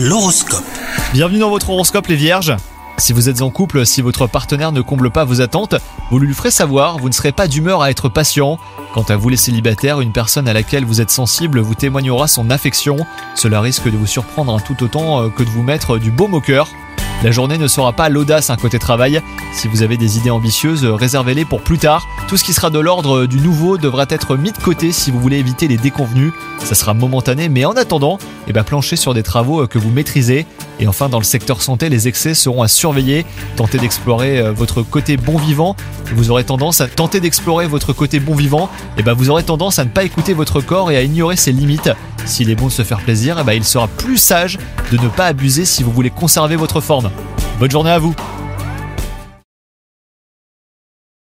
L'horoscope. Bienvenue dans votre horoscope les vierges. Si vous êtes en couple, si votre partenaire ne comble pas vos attentes, vous lui ferez savoir, vous ne serez pas d'humeur à être patient. Quant à vous les célibataires, une personne à laquelle vous êtes sensible vous témoignera son affection. Cela risque de vous surprendre tout autant euh, que de vous mettre du baume au cœur. La journée ne sera pas l'audace un côté travail. Si vous avez des idées ambitieuses, réservez-les pour plus tard. Tout ce qui sera de l'ordre du nouveau devra être mis de côté si vous voulez éviter les déconvenus. Ça sera momentané, mais en attendant, eh ben, planchez sur des travaux que vous maîtrisez. Et enfin, dans le secteur santé, les excès seront à surveiller. Tentez d'explorer euh, votre côté bon vivant. Vous aurez tendance à tenter d'explorer votre côté bon vivant. Et ben, vous aurez tendance à ne pas écouter votre corps et à ignorer ses limites. S'il est bon de se faire plaisir, eh ben, il sera plus sage de ne pas abuser si vous voulez conserver votre forme. Bonne journée à vous